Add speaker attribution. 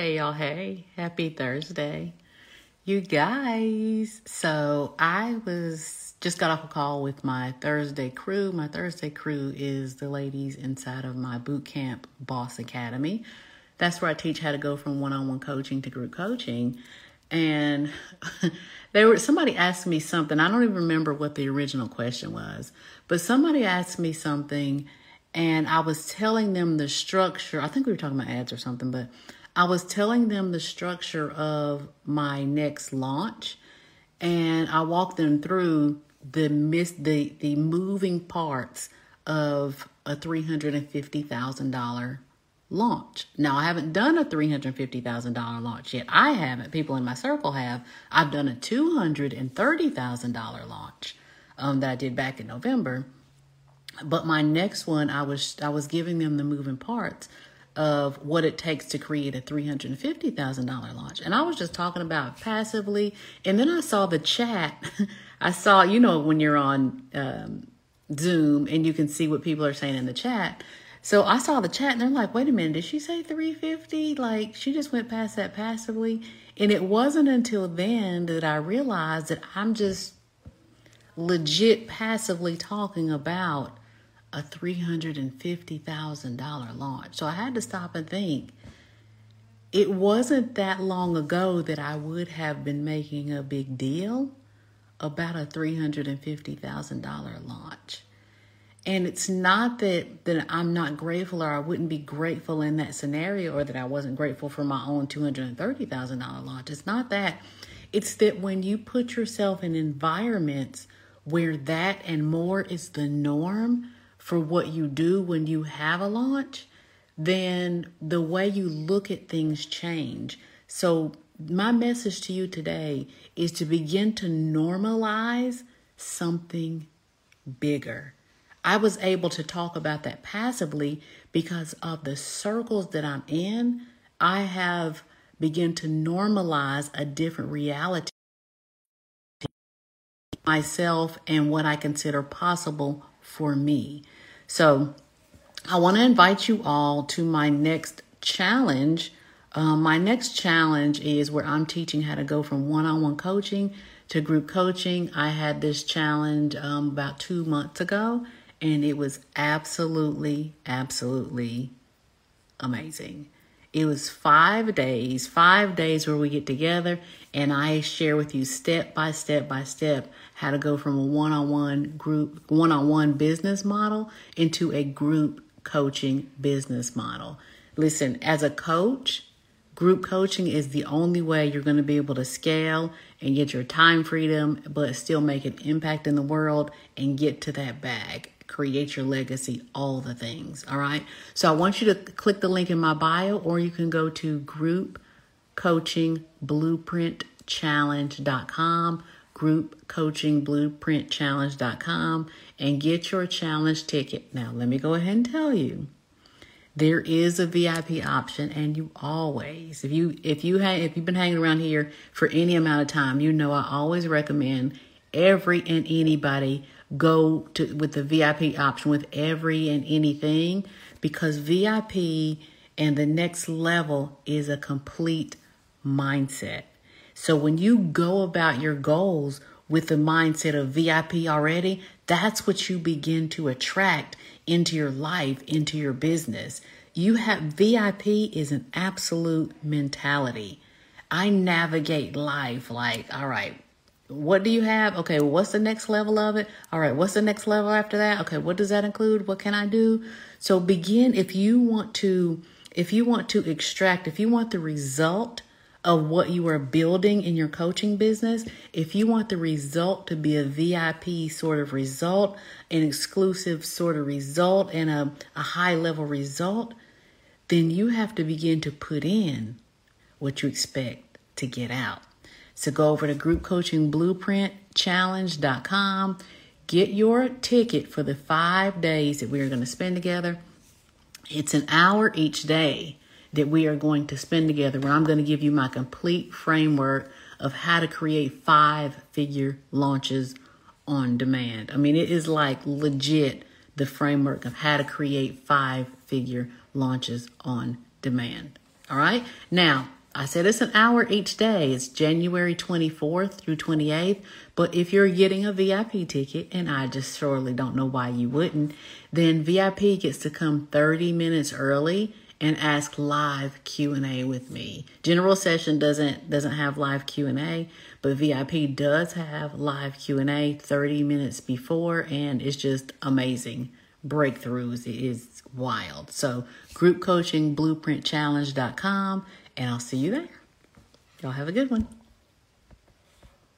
Speaker 1: Hey, y'all. Hey, happy Thursday. You guys. So, I was just got off a call with my Thursday crew. My Thursday crew is the ladies inside of my boot camp Boss Academy. That's where I teach how to go from one on one coaching to group coaching. And they were somebody asked me something. I don't even remember what the original question was, but somebody asked me something and I was telling them the structure. I think we were talking about ads or something, but I was telling them the structure of my next launch, and I walked them through the miss the the moving parts of a three hundred and fifty thousand dollar launch. Now I haven't done a three hundred fifty thousand dollar launch yet. I haven't. People in my circle have. I've done a two hundred and thirty thousand dollar launch um, that I did back in November. But my next one, I was I was giving them the moving parts of what it takes to create a $350,000 launch. And I was just talking about passively. And then I saw the chat. I saw, you know, when you're on um, Zoom and you can see what people are saying in the chat. So I saw the chat and they're like, wait a minute, did she say 350? Like she just went past that passively. And it wasn't until then that I realized that I'm just legit passively talking about a $350,000 launch. So I had to stop and think. It wasn't that long ago that I would have been making a big deal about a $350,000 launch. And it's not that, that I'm not grateful or I wouldn't be grateful in that scenario or that I wasn't grateful for my own $230,000 launch. It's not that. It's that when you put yourself in environments where that and more is the norm, for what you do when you have a launch, then the way you look at things change. So my message to you today is to begin to normalize something bigger. I was able to talk about that passively because of the circles that I'm in. I have begun to normalize a different reality myself and what I consider possible for me. So I want to invite you all to my next challenge. Um, my next challenge is where I'm teaching how to go from one on one coaching to group coaching. I had this challenge um, about two months ago, and it was absolutely, absolutely amazing. It was five days, five days where we get together and I share with you step by step by step how to go from a one on one group, one on one business model into a group coaching business model. Listen, as a coach, group coaching is the only way you're going to be able to scale and get your time freedom, but still make an impact in the world and get to that bag create your legacy, all the things. All right. So I want you to click the link in my bio, or you can go to groupcoachingblueprintchallenge.com, groupcoachingblueprintchallenge.com, and get your challenge ticket. Now, let me go ahead and tell you. There is a VIP option, and you always, if you if you have if you've been hanging around here for any amount of time, you know I always recommend every and anybody go to with the VIP option with every and anything because VIP and the next level is a complete mindset. So when you go about your goals with the mindset of VIP already, that's what you begin to attract into your life, into your business. You have VIP is an absolute mentality. I navigate life like, all right, what do you have? Okay, what's the next level of it? All right, what's the next level after that? Okay, what does that include? What can I do? So begin if you want to if you want to extract, if you want the result of what you are building in your coaching business, if you want the result to be a VIP sort of result, an exclusive sort of result, and a, a high level result, then you have to begin to put in what you expect to get out. So go over to groupcoachingblueprintchallenge.com. Get your ticket for the five days that we are going to spend together. It's an hour each day that we are going to spend together where I'm going to give you my complete framework of how to create five figure launches on demand. I mean, it is like legit the framework of how to create five figure launches on demand. All right. Now, I said it's an hour each day. It's January 24th through 28th. But if you're getting a VIP ticket, and I just surely don't know why you wouldn't, then VIP gets to come 30 minutes early and ask live Q&A with me. General session doesn't doesn't have live Q&A, but VIP does have live Q&A 30 minutes before and it's just amazing. Breakthroughs it is wild. So, groupcoachingblueprintchallenge.com and I'll see you there. Y'all have a good one.